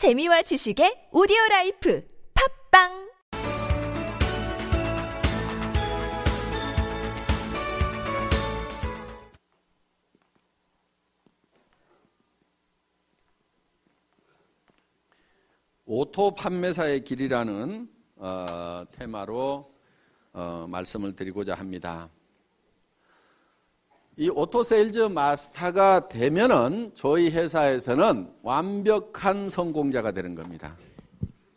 재미와 지식의 오디오 life 팟빵 auto 판매사의 길이라는 어, 테마로 어, 말씀을 드리고자 합니다. 이 auto sales master가 되면은 저희 회사에서는 완벽한 성공자가 되는 겁니다.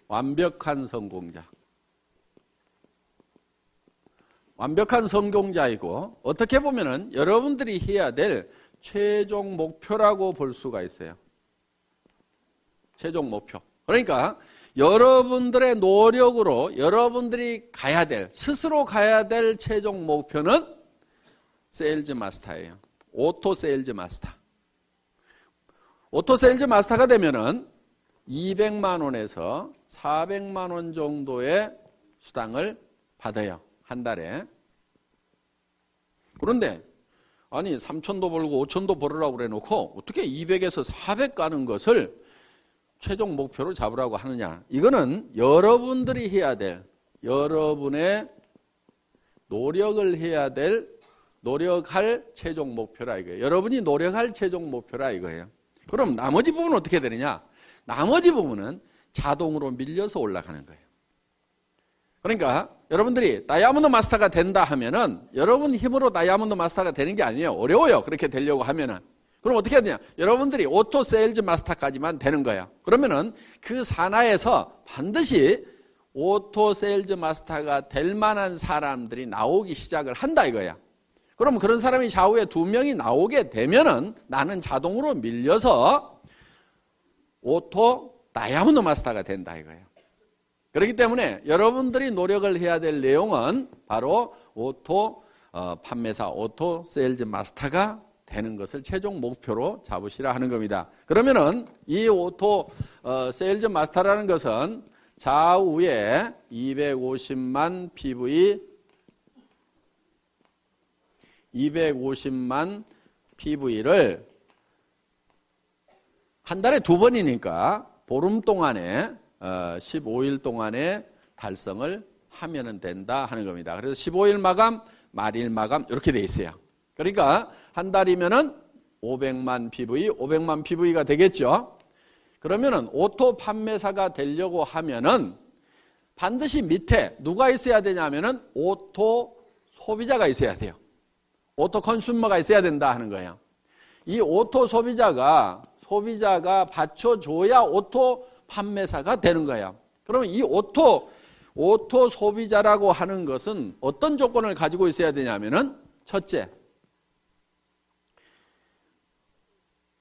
완벽한 성공자. 완벽한 성공자이고 어떻게 보면은 여러분들이 해야 될 최종 목표라고 볼 수가 있어요. 최종 목표. 그러니까 여러분들의 노력으로 여러분들이 가야 될 스스로 가야 될 최종 목표는 sales master예요. auto sales master. auto sales master가 되면은 200만 원에서 400만 원 정도의 수당을 받아요. 한 달에. 그런데 아니 3천도 벌고 5천도 벌으라고 그래 놓고 어떻게 200에서 400 가는 것을 최종 목표로 잡으라고 하느냐. 이거는 여러분들이 해야 될 여러분의 노력을 해야 될 노력할 최종 목표라 이거예요. 여러분이 노력할 최종 목표라 이거예요. 그럼 나머지 부분은 어떻게 되느냐? 나머지 부분은 자동으로 밀려서 올라가는 거예요. 그러니까 여러분들이 다이아몬드 마스터가 된다 하면은 여러분 힘으로 다이아몬드 마스터가 되는 게 아니에요. 어려워요. 그렇게 되려고 하면은. 그럼 어떻게 해야 되냐? 여러분들이 auto 세일즈 마스터까지만 되는 거예요. 그러면은 그 산하에서 반드시 auto 세일즈 마스터가 될 만한 사람들이 나오기 시작을 한다 이거야. 그럼 그런 사람이 좌우에 두 명이 나오게 되면은 나는 자동으로 밀려서 auto 다이아몬드 마스터가 된다 이거예요. 그렇기 때문에 여러분들이 노력을 해야 될 내용은 바로 auto 어, 판매사 auto 세일즈 마스터가 되는 것을 최종 목표로 잡으시라 하는 겁니다. 그러면은 이 auto 어, 세일즈 마스터라는 것은 좌우에 250만 PV 250만 PV를 한 달에 두 번이니까 보름 동안에 어, 15일 동안에 달성을 하면 된다 하는 겁니다. 그래서 15일 마감, 말일 마감 이렇게 돼 있어요. 그러니까 한 달이면은 500만 PV, 500만 PV가 되겠죠. 그러면은 auto 판매사가 되려고 하면은 반드시 밑에 누가 있어야 되냐면은 auto 소비자가 있어야 돼요. auto consumer가 있어야 된다 하는 거예요. 이 auto 소비자가 소비자가 받쳐줘야 auto 판매사가 되는 거예요. 그러면 이 auto auto 소비자라고 하는 것은 어떤 조건을 가지고 있어야 되냐면은 첫째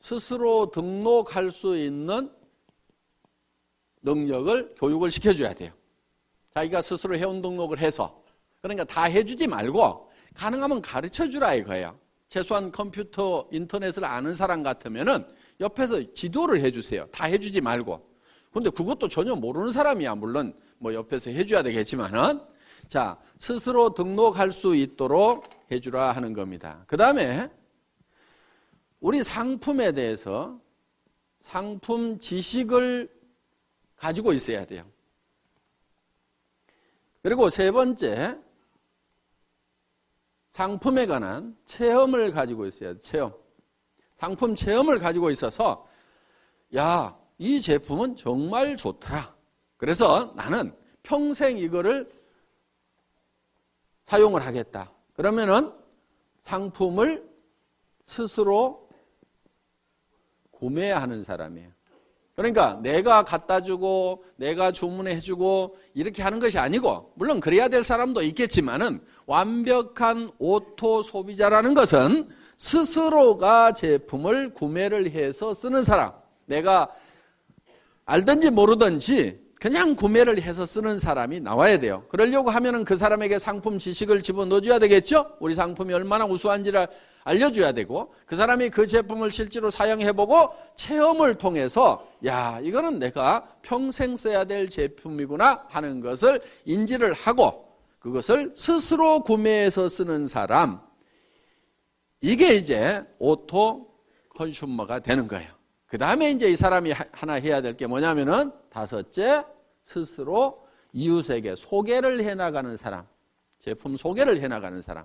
스스로 등록할 수 있는 능력을 교육을 시켜줘야 돼요. 자기가 스스로 회원 등록을 해서 그러니까 다 해주지 말고 가능하면 가르쳐 주라 이거예요. 최소한 컴퓨터 인터넷을 아는 사람 같으면은 옆에서 지도를 해주세요. 다 해주지 말고. 근데 그것도 전혀 모르는 사람이야. 물론 뭐 옆에서 해줘야 되겠지만은 자 스스로 등록할 수 있도록 해주라 하는 겁니다. 그 다음에 우리 상품에 대해서 상품 지식을 가지고 있어야 돼요. 그리고 세 번째, 상품에 관한 체험을 가지고 있어야 돼, 체험. 상품 체험을 가지고 있어서, 야, 이 제품은 정말 좋더라. 그래서 나는 평생 이거를 사용을 하겠다. 그러면은 상품을 스스로 구매하는 사람이에요. 그러니까 내가 갖다 주고 내가 주문해 주고 이렇게 하는 것이 아니고 물론 그래야 될 사람도 있겠지만은 완벽한 auto 소비자라는 것은 스스로가 제품을 구매를 해서 쓰는 사람. 내가 알든지 모르든지 그냥 구매를 해서 쓰는 사람이 나와야 돼요. 그러려고 하면은 그 사람에게 상품 지식을 집어넣어줘야 되겠죠? 우리 상품이 얼마나 우수한지를 알려줘야 되고 그 사람이 그 제품을 실제로 사용해보고 체험을 통해서 야 이거는 내가 평생 써야 될 제품이구나 하는 것을 인지를 하고 그것을 스스로 구매해서 쓰는 사람 이게 이제 auto consumer가 되는 거예요. 그 다음에 이제 이 사람이 하나 해야 될 게 뭐냐면은 다섯째 스스로 이웃에게 소개를 해나가는 사람. 제품 소개를 해나가는 사람.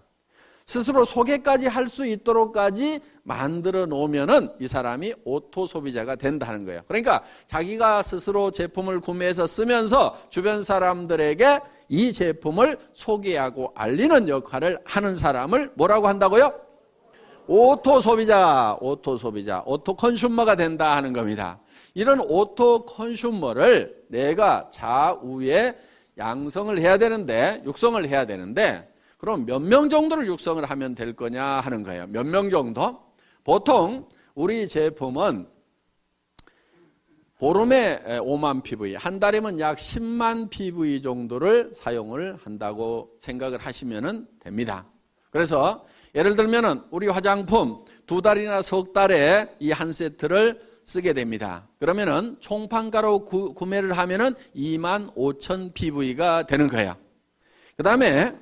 스스로 소개까지 할 수 있도록까지 만들어 놓으면은 이 사람이 auto 소비자가 된다는 거예요. 그러니까 자기가 스스로 제품을 구매해서 쓰면서 주변 사람들에게 이 제품을 소개하고 알리는 역할을 하는 사람을 뭐라고 한다고요? auto 소비자, auto 소비자, auto consumer가 된다 하는 겁니다. 이런 auto consumer를 내가 좌우에 양성을 해야 되는데, 육성을 해야 되는데, 그럼 몇 명 정도를 육성을 하면 될 거냐 하는 거예요. 몇 명 정도? 보통 우리 제품은 보름에 5만 PV, 한 달이면 약 10만 PV 정도를 사용을 한다고 생각을 하시면 됩니다. 그래서 예를 들면은 우리 화장품 두 달이나 석 달에 이 한 세트를 쓰게 됩니다. 그러면은 총판가로 구, 매를 하면은 2만 5천 PV가 되는 거야. 그 다음에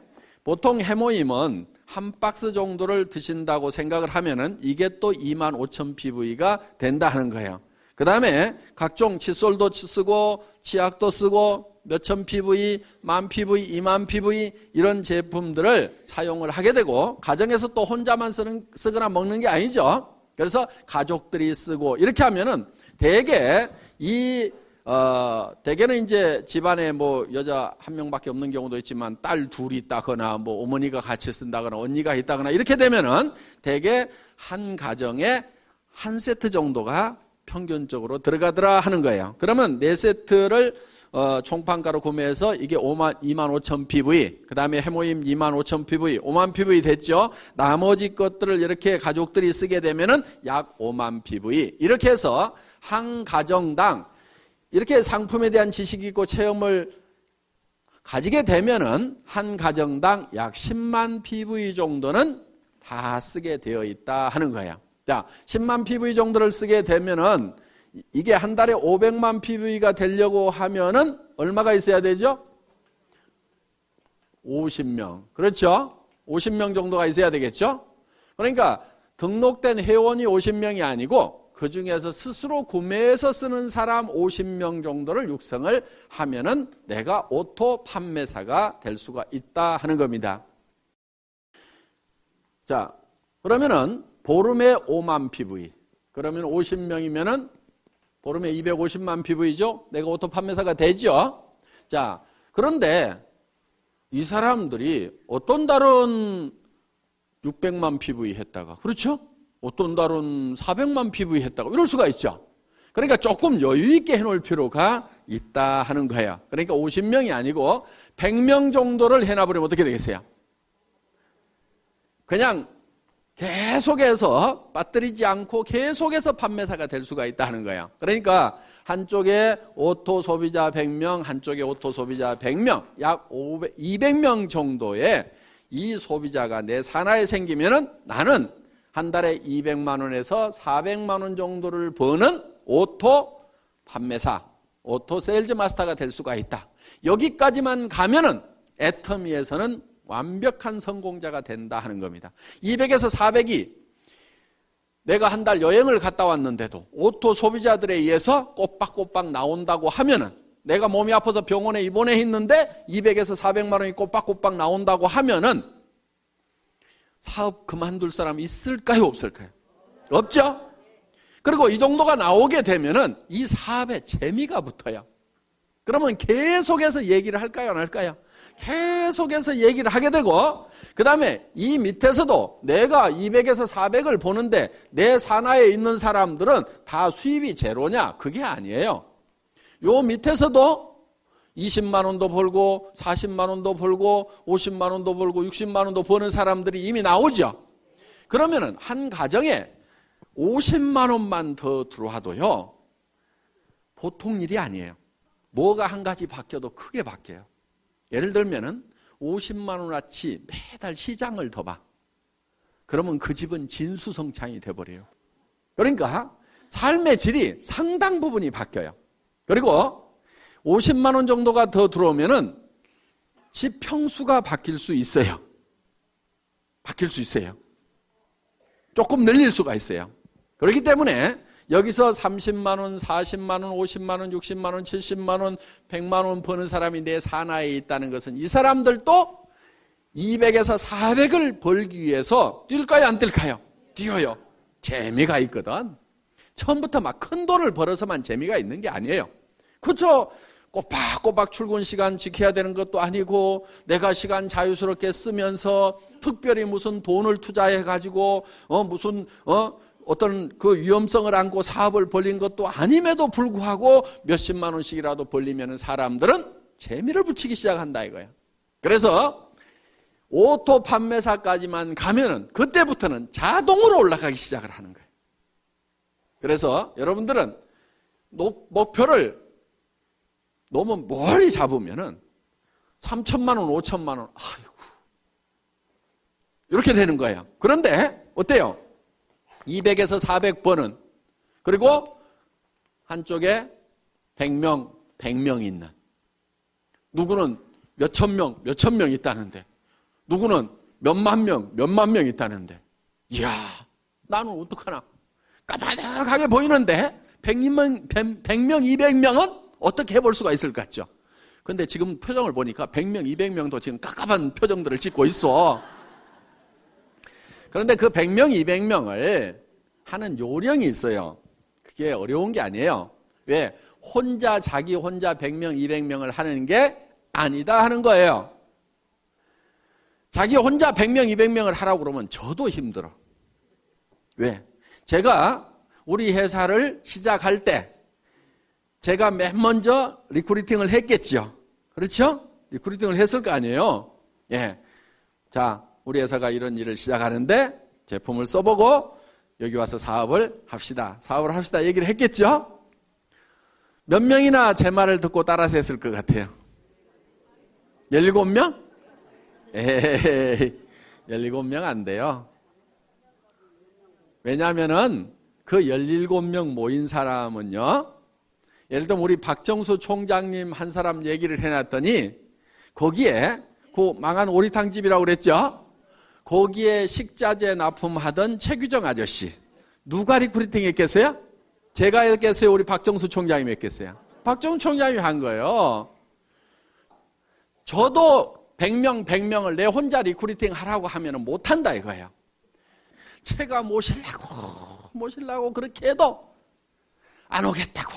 보통 해모임은 한 박스 정도를 드신다고 생각을 하면은 이게 또 2만 5천 PV가 된다 하는 거예요. 그 다음에 각종 칫솔도 쓰고 치약도 쓰고 몇천 PV, 만 PV, 2만 PV 이런 제품들을 사용을 하게 되고 가정에서 또 혼자만 쓰는, 쓰거나 먹는 게 아니죠. 그래서 가족들이 쓰고 이렇게 하면은 대개 이 어, 대개는 이제 집안에 뭐 여자 한 명밖에 없는 경우도 있지만 딸 둘이 있다거나 뭐 어머니가 같이 쓴다거나 언니가 있다거나 이렇게 되면은 대개 한 가정에 한 세트 정도가 평균적으로 들어가더라 하는 거예요. 그러면 네 세트를 어, 총판가로 구매해서 이게 5만, 2만 5천 PV, 그 다음에 해모임 2만 5천 PV, 5만 PV 됐죠? 나머지 것들을 이렇게 가족들이 쓰게 되면은 약 5만 PV. 이렇게 해서 한 가정당 이렇게 상품에 대한 지식이 있고 체험을 가지게 되면은 한 가정당 약 10만 PV 정도는 다 쓰게 되어 있다 하는 거예요. 자, 10만 PV 정도를 쓰게 되면은 이게 한 달에 500만 PV가 되려고 하면은 얼마가 있어야 되죠? 50명. 그렇죠? 50명 정도가 있어야 되겠죠? 그러니까 등록된 회원이 50명이 아니고 그 중에서 스스로 구매해서 쓰는 사람 50명 정도를 육성을 하면은 내가 auto 판매사가 될 수가 있다 하는 겁니다. 자, 그러면은 보름에 5만 PV. 그러면 50명이면은 보름에 250만 PV죠? 내가 auto 판매사가 되죠? 자, 그런데 이 사람들이 어떤 달은 600만 PV 했다가, 그렇죠? 어떤 달은 400만 PV 했다고 이럴 수가 있죠. 그러니까 조금 여유 있게 해놓을 필요가 있다 하는 거예요. 그러니까 50명이 아니고 100명 정도를 해놔버리면 어떻게 되겠어요? 그냥 계속해서 빠뜨리지 않고 계속해서 판매사가 될 수가 있다 하는 거예요. 그러니까 한쪽에 auto 소비자 100명, 한쪽에 auto 소비자 100명, 약 500, 200명 정도의 이 소비자가 내 산하에 생기면은 나는 한 달에 200만 원에서 400만 원 정도를 버는 auto 판매사, auto 세일즈 마스터가 될 수가 있다. 여기까지만 가면은 애터미에서는 완벽한 성공자가 된다 하는 겁니다. 200에서 400이 내가 한 달 여행을 갔다 왔는데도 auto 소비자들에 의해서 꼬박꼬박 나온다고 하면은 내가 몸이 아파서 병원에 입원해 있는데 200에서 400만 원이 꼬박꼬박 나온다고 하면은 사업 그만둘 사람 있을까요? 없을까요? 없죠? 그리고 이 정도가 나오게 되면은 이 사업에 재미가 붙어요. 그러면 계속해서 얘기를 할까요? 안 할까요? 계속해서 얘기를 하게 되고, 그 다음에 이 밑에서도 내가 200에서 400을 보는데 내 산하에 있는 사람들은 다 수입이 제로냐? 그게 아니에요. 요 밑에서도 20만 원도 벌고 40만 원도 벌고 50만 원도 벌고 60만 원도 버는 사람들이 이미 나오죠. 그러면은 한 가정에 50만 원만 더 들어와도요. 보통 일이 아니에요. 뭐가 한 가지 바뀌어도 크게 바뀌어요. 예를 들면은 50만 원어치 매달 시장을 더 봐. 그러면 그 집은 진수성찬이 돼버려요. 그러니까 삶의 질이 상당 부분이 바뀌어요. 그리고 50만 원 정도가 더 들어오면은 집 평수가 바뀔 수 있어요. 바뀔 수 있어요. 조금 늘릴 수가 있어요. 그렇기 때문에 여기서 30만 원, 40만 원, 50만 원, 60만 원, 70만 원, 100만 원 버는 사람이 내 산하에 있다는 것은 이 사람들도 200에서 400을 벌기 위해서 뛸까요, 안 뛸까요? 뛰어요. 재미가 있거든. 처음부터 막 큰 돈을 벌어서만 재미가 있는 게 아니에요. 그렇죠? 꼬박꼬박 출근 시간 지켜야 되는 것도 아니고 내가 시간 자유스럽게 쓰면서 특별히 무슨 돈을 투자해 가지고 어 무슨 어 어떤 그 위험성을 안고 사업을 벌린 것도 아님에도 불구하고 몇십만 원씩이라도 벌리면 사람들은 재미를 붙이기 시작한다 이거야. 그래서 auto 판매사까지만 가면은 그때부터는 자동으로 올라가기 시작을 하는 거예요. 그래서 여러분들은 목표를 너무 멀리 잡으면은 3천만 원, 5천만 원, 아이고. 이렇게 되는 거예요. 그런데 어때요? 200에서 400번은 그리고 한쪽에 100명, 100명 있는 누구는 몇천 명, 몇천 명 있다는데 누구는 몇만 명, 몇만 명 있다는데 이야, 나는 어떡하나? 까마득하게 보이는데 100명, 100명, 200명은 어떻게 해볼 수가 있을 것 같죠? 근데 지금 표정을 보니까 100명, 200명도 지금 깝깝한 표정들을 짓고 있어. 그런데 그 100명, 200명을 하는 요령이 있어요. 그게 어려운 게 아니에요. 왜? 혼자, 자기 혼자 100명, 200명을 하는 게 아니다 하는 거예요. 자기 혼자 100명, 200명을 하라고 그러면 저도 힘들어. 왜? 제가 우리 회사를 시작할 때 제가 맨 먼저 recruiting을 했겠죠. 그렇죠? recruiting을 했을 거 아니에요. 예. 자, 우리 회사가 이런 일을 시작하는데 제품을 써보고 여기 와서 사업을 합시다. 사업을 합시다. 얘기를 했겠죠? 몇 명이나 제 말을 듣고 따라서 했을 것 같아요? 17명? 에이, 17명 안 돼요. 왜냐하면은 그 17명 모인 사람은요, 예를 들면 우리 박정수 총장님 한 사람 얘기를 해놨더니 거기에 그 망한 오리탕 집이라고 그랬죠? 거기에 식자재 납품하던 최규정 아저씨 누가 recruiting 했겠어요? 제가 했겠어요? 우리 박정수 총장님이 했겠어요? 박정수 총장님이 한 거예요. 저도 100명, 100명을 내 혼자 recruiting 하라고 하면 못한다 이거예요. 제가 모실라고, 모실라고 그렇게 해도 안 오겠다고,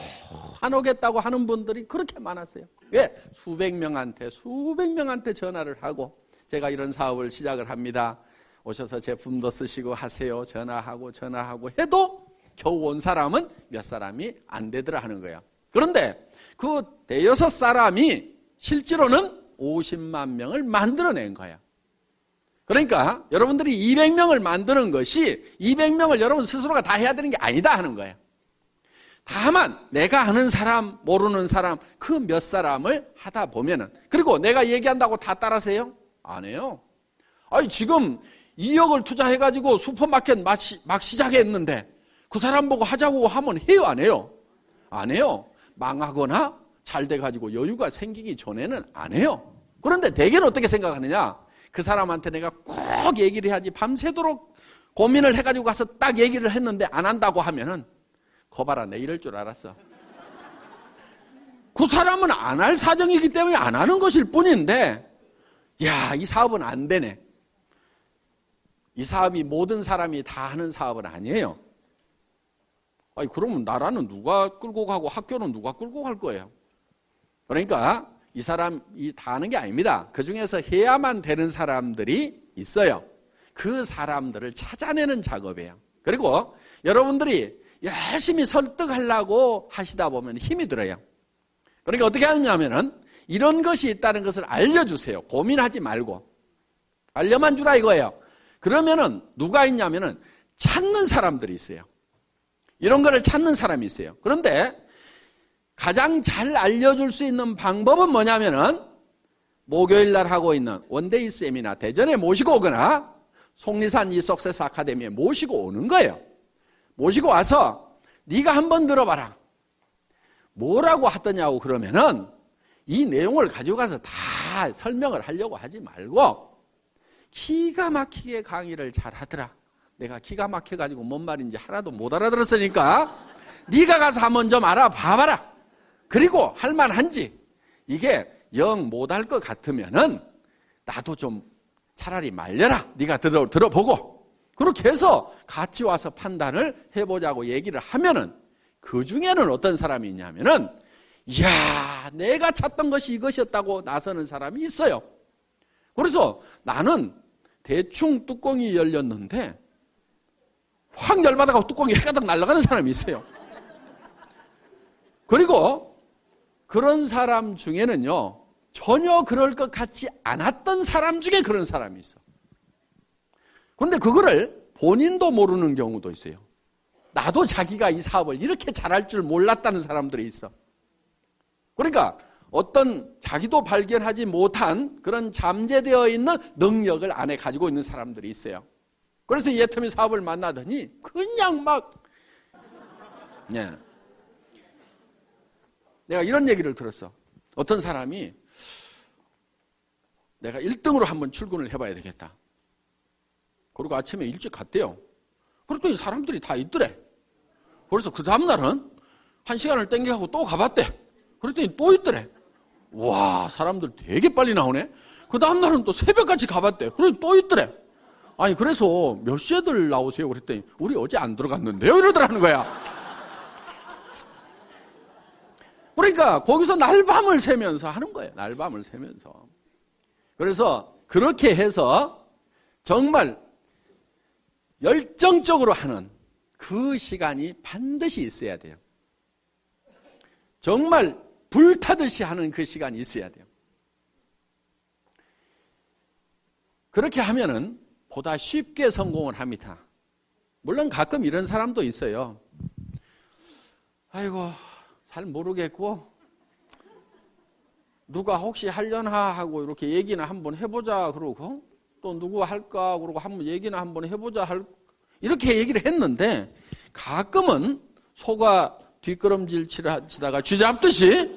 안 오겠다고 하는 분들이 그렇게 많았어요. 왜? 수백 명한테, 수백 명한테 전화를 하고 제가 이런 사업을 시작을 합니다. 오셔서 제품도 쓰시고 하세요. 전화하고 전화하고 해도 겨우 온 사람은 몇 사람이 안 되더라 하는 거예요. 그런데 그 대여섯 사람이 실제로는 50만 명을 만들어낸 거예요. 그러니까 여러분들이 200명을 만드는 것이 200명을 여러분 스스로가 다 해야 되는 게 아니다 하는 거예요. 다만 내가 아는 사람, 모르는 사람 그 몇 사람을 하다 보면은 그리고 내가 얘기한다고 다 따라세요? 안 해요. 아니 지금 2억을 투자해 가지고 슈퍼마켓 막, 시, 막 시작했는데 그 사람 보고 하자고 하면 해요, 안 해요? 안 해요. 망하거나 잘 돼 가지고 여유가 생기기 전에는 안 해요. 그런데 대개는 어떻게 생각하느냐? 그 사람한테 내가 꼭 얘기를 해야지 밤새도록 고민을 해 가지고 가서 딱 얘기를 했는데 안 한다고 하면은 거봐라 내 이럴 줄 알았어. 그 사람은 안 할 사정이기 때문에 안 하는 것일 뿐인데 야, 이 사업은 안 되네. 이 사업이 모든 사람이 다 하는 사업은 아니에요. 아니, 그러면 나라는 누가 끌고 가고 학교는 누가 끌고 갈 거예요? 그러니까 이 사람이 다 하는 게 아닙니다. 그 중에서 해야만 되는 사람들이 있어요. 그 사람들을 찾아내는 작업이에요. 그리고 여러분들이 열심히 설득하려고 하시다 보면 힘이 들어요. 그러니까 어떻게 하느냐면은 이런 것이 있다는 것을 알려주세요. 고민하지 말고. 알려만 주라 이거예요. 그러면은 누가 있냐면은 찾는 사람들이 있어요. 이런 거를 찾는 사람이 있어요. 그런데 가장 잘 알려줄 수 있는 방법은 뭐냐면은 목요일 날 하고 있는 one-day 세미나 대전에 모시고 오거나 속리산 이 success 아카데미에 모시고 오는 거예요. 모시고 와서 네가 한번 들어봐라. 뭐라고 하더냐고 그러면은 이 내용을 가지고 가서 다 설명을 하려고 하지 말고 기가 막히게 강의를 잘 하더라. 내가 기가 막혀가지고 뭔 말인지 하나도 못 알아들었으니까 네가 가서 한번 좀 알아봐봐라. 그리고 할만한지 이게 영 못 할 것 같으면은 나도 좀 차라리 말려라. 네가 들어 들어보고 그렇게 해서 같이 와서 판단을 해보자고 얘기를 하면은 그 중에는 어떤 사람이 있냐면은 이야 내가 찾던 것이 이것이었다고 나서는 사람이 있어요. 그래서 나는 대충 뚜껑이 열렸는데 확 열받아가고 뚜껑이 해가닥 날아가는 사람이 있어요. 그리고 그런 사람 중에는요, 전혀 그럴 것 같지 않았던 사람 중에 그런 사람이 있어. 그런데 그거를 본인도 모르는 경우도 있어요. 나도 자기가 이 사업을 이렇게 잘할 줄 몰랐다는 사람들이 있어. 그러니까 어떤 자기도 발견하지 못한 그런 잠재되어 있는 능력을 안에 가지고 있는 사람들이 있어요. 그래서 예터미 사업을 만나더니 그냥 막 예. 내가 이런 얘기를 들었어. 어떤 사람이 내가 1등으로 한번 출근을 해봐야 되겠다. 그리고 아침에 일찍 갔대요. 그랬더니 사람들이 다 있더래. 그래서 그 다음날은 한 시간을 땡겨가고 또 가봤대. 그랬더니 또 있더래. 와, 사람들 되게 빨리 나오네. 그 다음날은 또 새벽같이 가봤대. 그래서 또 있더래. 아니, 그래서 몇 시에들 나오세요? 그랬더니, 우리 어제 안 들어갔는데요? 이러더라는 거야. 그러니까 거기서 날밤을 새면서 하는 거예요. 날밤을 새면서. 그래서 그렇게 해서 정말 열정적으로 하는 그 시간이 반드시 있어야 돼요. 정말 불타듯이 하는 그 시간이 있어야 돼요. 그렇게 하면은 보다 쉽게 성공을 합니다. 물론 가끔 이런 사람도 있어요. 아이고, 잘 모르겠고 누가 혹시 하려나 하고 이렇게 얘기나 한번 해보자 그러고 또 누구 할까 그러고 한번 얘기나 한번 해보자 할 이렇게 얘기를 했는데 가끔은 소가 뒷걸음질 치다가 쥐잡듯이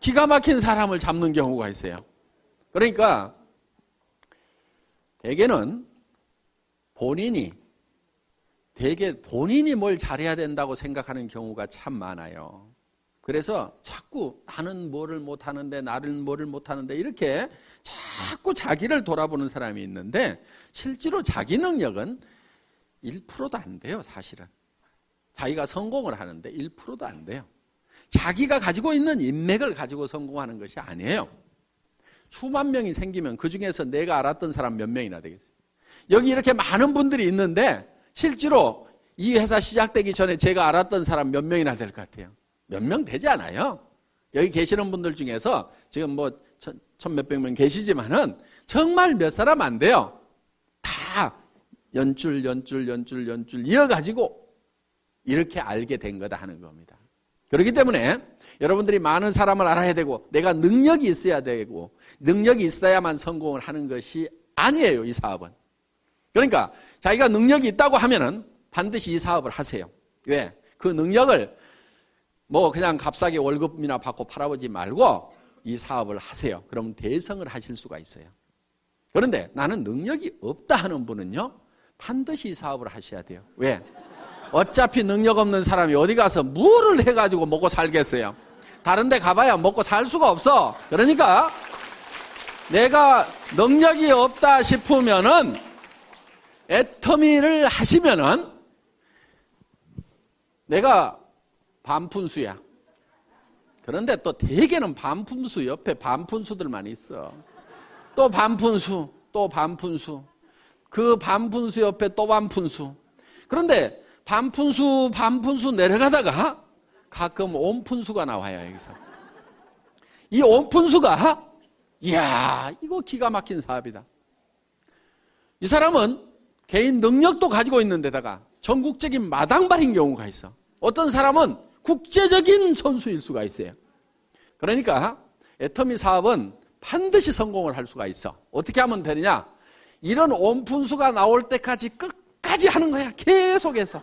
기가 막힌 사람을 잡는 경우가 있어요. 그러니까 대개는 본인이 대개 본인이 뭘 잘해야 된다고 생각하는 경우가 참 많아요. 그래서 자꾸 나는 뭐를 못하는데 나를 뭐를 못하는데 이렇게 자꾸 자기를 돌아보는 사람이 있는데 실제로 자기 능력은 1%도 안 돼요 사실은. 자기가 성공을 하는데 1%도 안 돼요. 자기가 가지고 있는 인맥을 가지고 성공하는 것이 아니에요. 수만 명이 생기면 그 중에서 내가 알았던 사람 몇 명이나 되겠어요. 여기 이렇게 많은 분들이 있는데 실제로 이 회사 시작되기 전에 제가 알았던 사람 몇 명이나 될 것 같아요. 몇 명 되지 않아요. 여기 계시는 분들 중에서 지금 뭐천 몇백 명 계시지만은 정말 몇 사람 안 돼요. 다 연줄, 연줄, 연줄, 연줄 이어가지고 이렇게 알게 된 거다 하는 겁니다. 그렇기 때문에 여러분들이 많은 사람을 알아야 되고 내가 능력이 있어야 되고 능력이 있어야만 성공을 하는 것이 아니에요, 이 사업은. 그러니까 자기가 능력이 있다고 하면은 반드시 이 사업을 하세요. 왜? 그 능력을 뭐 그냥 값싸게 월급이나 받고 팔아보지 말고 이 사업을 하세요. 그러면 대성을 하실 수가 있어요. 그런데 나는 능력이 없다 하는 분은요, 반드시 이 사업을 하셔야 돼요. 왜? 어차피 능력 없는 사람이 어디 가서 물을 해가지고 먹고 살겠어요. 다른 데 가봐야 먹고 살 수가 없어. 그러니까 내가 능력이 없다 싶으면은 애터미를 하시면은 내가 반푼수야. 그런데 또 대개는 반푼수 옆에 반푼수들만 있어. 또 반푼수, 또 반푼수. 그 반푼수 옆에 또 반푼수. 그런데 반푼수, 반푼수 내려가다가 가끔 온푼수가 나와요, 여기서. 이 온푼수가, 이야, 이거 기가 막힌 사업이다. 이 사람은 개인 능력도 가지고 있는 데다가 전국적인 마당발인 경우가 있어. 어떤 사람은 국제적인 선수일 수가 있어요. 그러니까 애터미 사업은 반드시 성공을 할 수가 있어. 어떻게 하면 되느냐? 이런 온푼수가 나올 때까지 끝까지 하는 거야. 계속해서.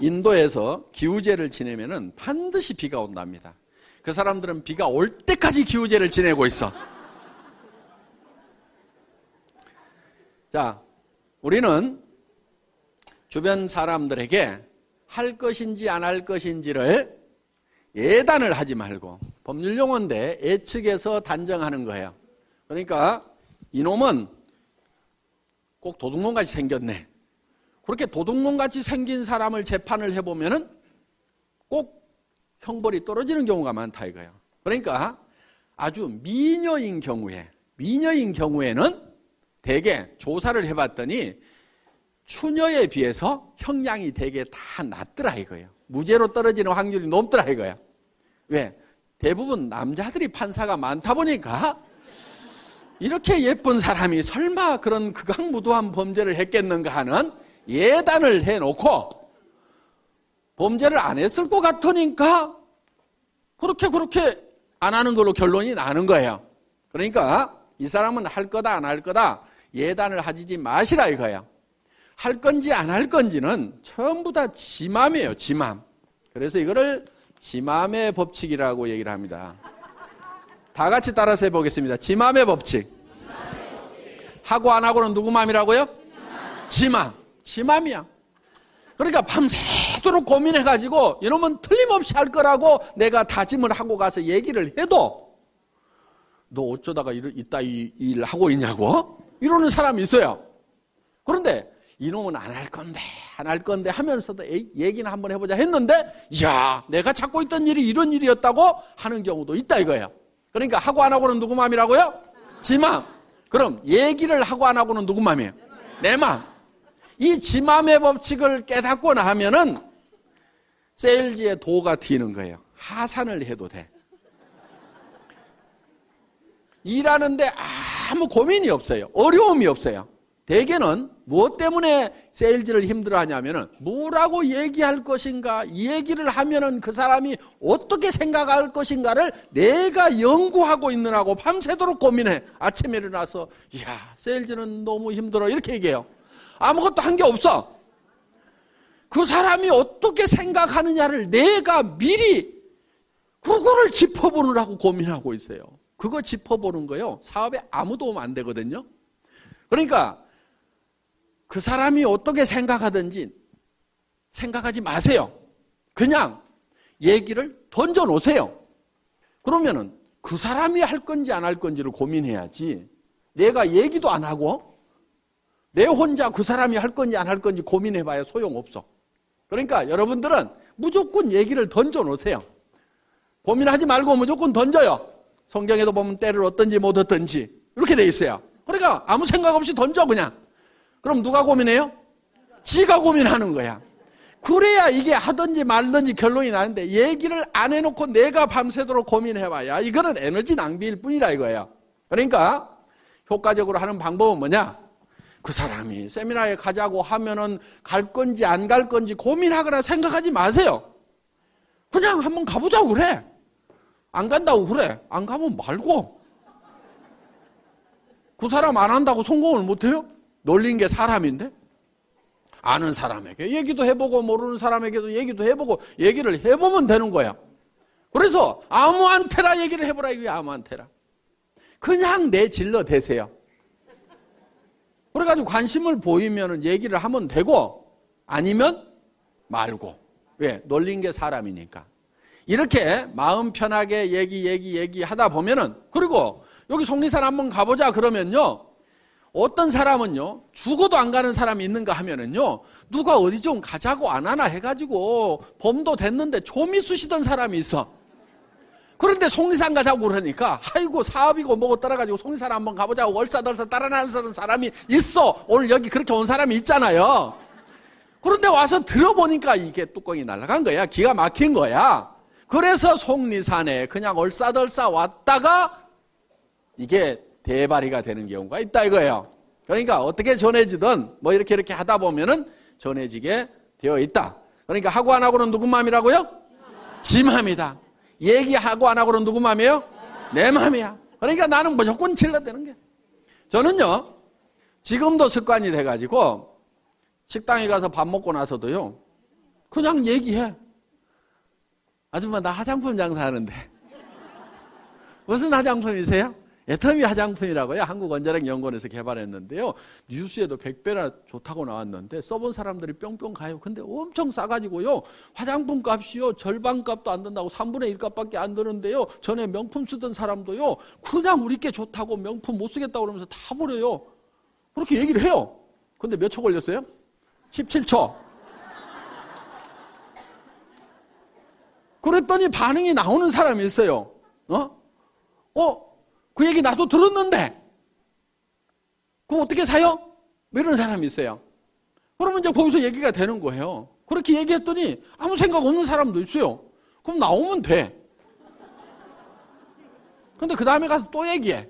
인도에서 기우제를 지내면은 반드시 비가 온답니다. 그 사람들은 비가 올 때까지 기우제를 지내고 있어. 자, 우리는 주변 사람들에게 할 것인지 안 할 것인지를 예단을 하지 말고 법률 용어인데 예측해서 단정하는 거예요. 그러니까 이놈은 꼭 도둑놈 같이 생겼네. 그렇게 도둑놈 같이 생긴 사람을 재판을 해보면은 꼭 형벌이 떨어지는 경우가 많다 이거예요. 그러니까 아주 미녀인 경우에, 미녀인 경우에는 대개 조사를 해봤더니 추녀에 비해서 형량이 대개 다 낮더라 이거예요. 무죄로 떨어지는 확률이 높더라 이거예요. 왜? 대부분 남자들이 판사가 많다 보니까 이렇게 예쁜 사람이 설마 그런 극악무도한 범죄를 했겠는가 하는 예단을 해놓고 범죄를 안 했을 것 같으니까 그렇게 그렇게 안 하는 걸로 결론이 나는 거예요. 그러니까 이 사람은 할 거다 안 할 거다 예단을 하지 마시라 이거예요. 할 건지 안 할 건지는 전부 다 지맘이에요, 지맘. 그래서 이거를 지맘의 법칙이라고 얘기를 합니다. 다 같이 따라서 해보겠습니다. 지맘의 법칙. 하고 안 하고는 누구 맘이라고요? 지맘. 지맘이야. 그러니까 밤새도록 고민해가지고 이놈은 틀림없이 할 거라고 내가 다짐을 하고 가서 얘기를 해도 너 어쩌다가 이따 이 일 하고 있냐고? 이러는 사람이 있어요. 그런데 이놈은 안 할 건데, 안 할 건데 하면서도 에이, 얘기는 한번 해보자 했는데, 야 내가 찾고 있던 일이 이런 일이었다고 하는 경우도 있다 이거예요. 그러니까 하고 안 하고는 누구 마음이라고요? 지 마음. 그럼 얘기를 하고 안 하고는 누구 마음이에요? 내 마음. 이 지맘의 법칙을 깨닫고 나면은 세일즈의 도가 튀는 거예요. 하산을 해도 돼. 일하는데 아무 고민이 없어요. 어려움이 없어요. 대개는 무엇 때문에 세일즈를 힘들어 하냐면은 뭐라고 얘기할 것인가, 이 얘기를 하면은 그 사람이 어떻게 생각할 것인가를 내가 연구하고 있느라고 밤새도록 고민해. 아침에 일어나서, 야 세일즈는 너무 힘들어. 이렇게 얘기해요. 아무것도 한 게 없어. 그 사람이 어떻게 생각하느냐를 내가 미리 그거를 짚어보느라고 고민하고 있어요. 그거 짚어보는 거요. 사업에 아무 도움 안 되거든요. 그러니까 그 사람이 어떻게 생각하든지 생각하지 마세요. 그냥 얘기를 던져 놓으세요. 그러면은 그 사람이 할 건지 안 할 건지를 고민해야지. 내가 얘기도 안 하고 내 혼자 그 사람이 할 건지 안 할 건지 고민해봐야 소용없어. 그러니까 여러분들은 무조건 얘기를 던져 놓으세요. 고민하지 말고 무조건 던져요. 성경에도 보면 때를 얻든지 못 얻든지 이렇게 돼 있어요. 그러니까 아무 생각 없이 던져 그냥. 그럼 누가 고민해요? 지가 고민하는 거야. 그래야 이게 하든지 말든지 결론이 나는데 얘기를 안 해놓고 내가 밤새도록 고민해봐야 이거는 에너지 낭비일 뿐이라 이거예요. 그러니까 효과적으로 하는 방법은 뭐냐? 그 사람이 세미나에 가자고 하면은 갈 건지 안 갈 건지 고민하거나 생각하지 마세요. 그냥 한번 가보자고 그래. 안 간다고 그래. 안 가면 말고. 그 사람 안 한다고 성공을 못해요? 놀린 게 사람인데? 아는 사람에게 얘기도 해보고 모르는 사람에게도 얘기도 해보고 얘기를 해보면 되는 거야. 그래서 아무한테나 얘기를 해보라 이게 아무한테나. 그냥 내 질러 대세요. 그래가지고 관심을 보이면 얘기를 하면 되고 아니면 말고. 왜? 놀린 게 사람이니까. 이렇게 마음 편하게 얘기, 얘기, 얘기 하다 보면은 그리고 여기 속리산 한번 가보자 그러면요. 어떤 사람은요, 죽어도 안 가는 사람이 있는가 하면은요, 누가 어디 좀 가자고 안 하나 해가지고 범도 됐는데 좀이 쑤시던 사람이 있어. 그런데 속리산 가자고 그러니까, 아이고, 사업이고 뭐고 따라가지고 속리산 한번 가보자고 얼싸덜싸 따라나서는 사람이 있어. 오늘 여기 그렇게 온 사람이 있잖아요. 그런데 와서 들어보니까 이게 뚜껑이 날아간 거야. 기가 막힌 거야. 그래서 속리산에 그냥 얼싸덜싸 왔다가 이게 대발이가 되는 경우가 있다 이거예요. 그러니까 어떻게 전해지든 뭐 이렇게 이렇게 하다 보면은 전해지게 되어 있다. 그러니까 하고 안 하고는 누구 마음이라고요? 지 마음이다. 얘기하고 안 하고는 누구 마음이에요? 내 마음이야. 그러니까 나는 무조건 질러대는 게. 저는요, 지금도 습관이 돼가지고 식당에 가서 밥 먹고 나서도요, 그냥 얘기해. 아줌마, 나 화장품 장사하는데. 무슨 화장품이세요? 애터미 화장품이라고요. 한국원자력연구원에서 개발했는데요. 뉴스에도 100배나 좋다고 나왔는데 써본 사람들이 뿅뿅 가요. 근데 엄청 싸가지고요. 화장품 값이요. 절반 값도 안 든다고 3분의 1 값밖에 안 드는데요. 전에 명품 쓰던 사람도요. 그냥 우리께 좋다고 명품 못 쓰겠다고 그러면서 다 버려요. 그렇게 얘기를 해요. 근데 몇 초 걸렸어요? 17초. 그랬더니 반응이 나오는 사람이 있어요. 어? 어? 그 얘기 나도 들었는데, 그럼 어떻게 사요? 뭐 이런 사람이 있어요. 그러면 이제 거기서 얘기가 되는 거예요. 그렇게 얘기했더니 아무 생각 없는 사람도 있어요. 그럼 나오면 돼. 근데 그 다음에 가서 또 얘기해.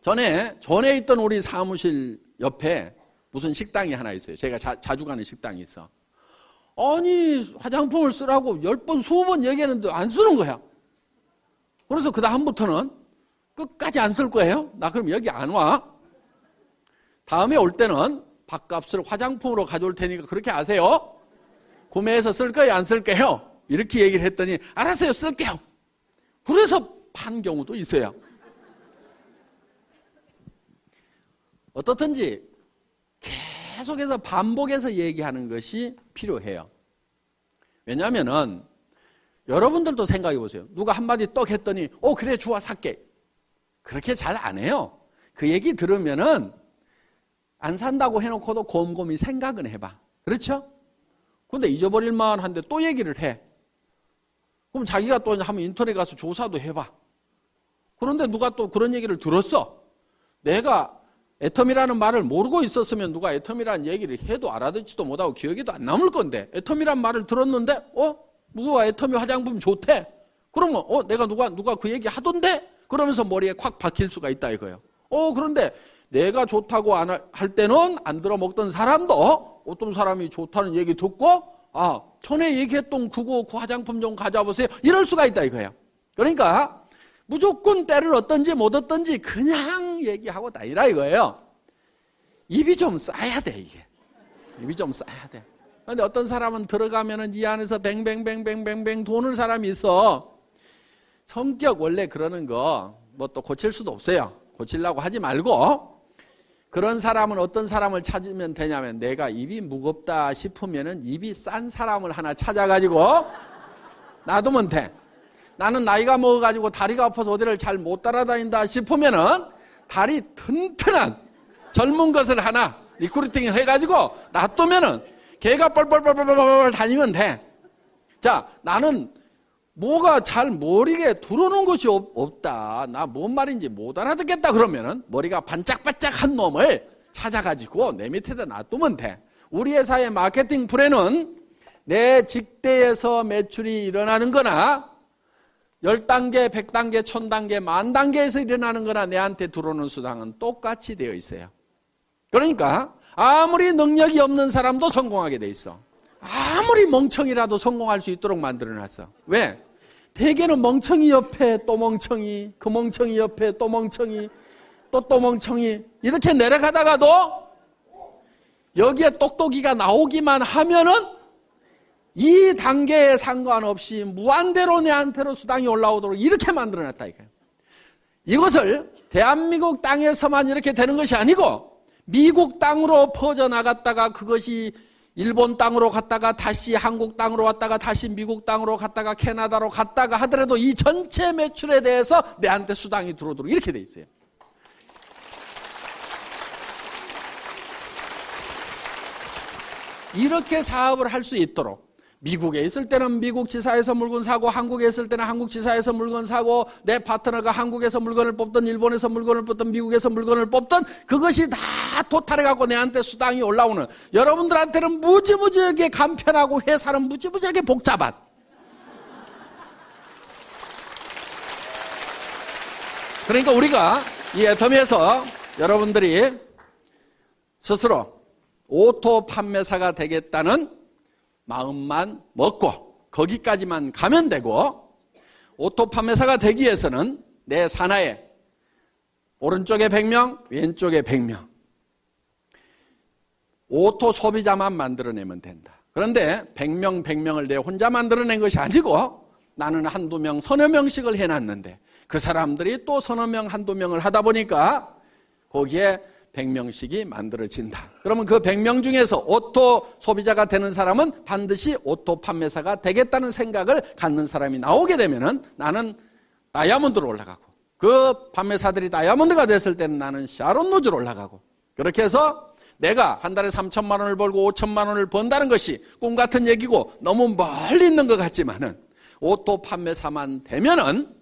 전에, 전에 있던 우리 사무실 옆에 무슨 식당이 하나 있어요. 제가 자, 주 가는 식당이 있어. 아니, 화장품을 쓰라고 열 번, 스무 번 얘기했는데 안 쓰는 거야. 그래서 그 다음부터는 끝까지 안 쓸 거예요? 나 그럼 여기 안 와? 다음에 올 때는 밥값을 화장품으로 가져올 테니까 그렇게 아세요? 구매해서 쓸 거예요? 안 쓸 거예요? 이렇게 얘기를 했더니 알았어요. 쓸게요. 그래서 판 경우도 있어요. 어떻든지 계속해서 반복해서 얘기하는 것이 필요해요. 왜냐하면은 여러분들도 생각해 보세요. 누가 한마디 떡 했더니, 어, 그래, 좋아, 살게. 그렇게 잘 안 해요. 그 얘기 들으면은 안 산다고 해놓고도 곰곰이 생각은 해봐. 그렇죠? 근데 잊어버릴만 한데 또 얘기를 해. 그럼 자기가 또 한번 인터넷 가서 조사도 해봐. 그런데 누가 또 그런 얘기를 들었어. 내가 애터미라는 말을 모르고 있었으면 누가 애터미라는 얘기를 해도 알아듣지도 못하고 기억에도 안 남을 건데 애터미란 말을 들었는데 어? 누가 애텀이 화장품 좋대? 그러면 어 내가 누가 누가 그 얘기 하던데? 그러면서 머리에 콱 박힐 수가 있다 이거예요. 어, 그런데 내가 좋다고 안할 때는 안 들어 먹던 사람도 어떤 사람이 좋다는 얘기 듣고 아, 전에 얘기했던 그거 그 화장품 좀 가져보세요. 이럴 수가 있다 이거예요. 그러니까 무조건 때를 얻든지 못 얻든지 그냥 얘기하고 다이라 이거예요. 입이 좀 쌓여야 돼 이게. 입이 좀 쌓여야 돼. 근데 어떤 사람은 들어가면은 이 안에서 뱅뱅뱅뱅뱅뱅 도는 사람이 있어. 성격 원래 그러는 거 뭐 또 고칠 수도 없어요. 고치려고 하지 말고 그런 사람은 어떤 사람을 찾으면 되냐면 내가 입이 무겁다 싶으면은 입이 싼 사람을 하나 찾아가지고 놔두면 돼. 나는 나이가 먹어가지고 다리가 아파서 어디를 잘 못 따라다닌다 싶으면은 다리 튼튼한 젊은 것을 하나 recruiting을 해가지고 놔두면은 걔가 뻘뻘뻘뻘뻘 다니면 돼. 자, 나는 뭐가 잘 머리에 들어오는 것이 없, 다 나 뭔 말인지 못 알아듣겠다 그러면은 머리가 반짝반짝한 놈을 찾아가지고 내 밑에다 놔두면 돼. 우리 회사의 마케팅 플랜은 내 직대에서 매출이 일어나는 거나 10단계, 100단계, 1000단계, 만단계에서 일어나는 거나 내한테 들어오는 수당은 똑같이 되어 있어요. 그러니까 아무리 능력이 없는 사람도 성공하게 돼 있어. 아무리 멍청이라도 성공할 수 있도록 만들어 놨어. 왜? 대개는 멍청이 옆에 또 멍청이, 그 멍청이 옆에 또 멍청이, 또 또 멍청이 이렇게 내려가다가도 여기에 똑똑이가 나오기만 하면은 이 단계에 상관없이 무한대로 내한테로 수당이 올라오도록 이렇게 만들어놨다 이거예요. 이것을 대한민국 땅에서만 이렇게 되는 것이 아니고 미국 땅으로 퍼져나갔다가 그것이 일본 땅으로 갔다가 다시 한국 땅으로 왔다가 다시 미국 땅으로 갔다가 캐나다로 갔다가 하더라도 이 전체 매출에 대해서 내한테 수당이 들어오도록 이렇게 돼 있어요. 이렇게 사업을 할 수 있도록 미국에 있을 때는 미국 지사에서 물건 사고 한국에 있을 때는 한국 지사에서 물건 사고 내 파트너가 한국에서 물건을 뽑던 일본에서 물건을 뽑던 미국에서 물건을 뽑던 그것이 다 토탈해 갖고 내한테 수당이 올라오는. 여러분들한테는 무지무지하게 간편하고 회사는 무지무지하게 복잡한. 그러니까 우리가 이 애터미에서 여러분들이 스스로 auto 판매사가 되겠다는 마음만 먹고 거기까지만 가면 되고 auto 판매사가 되기 위해서는 내 산하에 오른쪽에 100명, 왼쪽에 100명. auto 소비자만 만들어내면 된다. 그런데 100명, 100명을 내 혼자 만들어낸 것이 아니고 나는 한두 명, 서너 명씩을 해놨는데 그 사람들이 또 서너 명, 한두 명을 하다 보니까 거기에 100명씩이 만들어진다. 그러면 그 100명 중에서 auto 소비자가 되는 사람은 반드시 auto 판매사가 되겠다는 생각을 갖는 사람이 나오게 되면은 나는 다이아몬드로 올라가고 그 판매사들이 다이아몬드가 됐을 때는 나는 샤론 로즈로 올라가고 그렇게 해서 내가 한 달에 3천만 원을 벌고 5천만 원을 번다는 것이 꿈 같은 얘기고 너무 멀리 있는 것 같지만은 auto 판매사만 되면은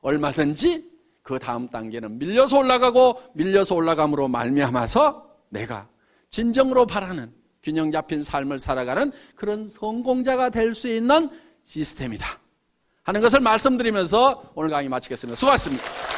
얼마든지 그 다음 단계는 밀려서 올라가고 밀려서 올라감으로 말미암아서 내가 진정으로 바라는 균형 잡힌 삶을 살아가는 그런 성공자가 될 수 있는 시스템이다. 하는 것을 말씀드리면서 오늘 강의 마치겠습니다. 수고하셨습니다.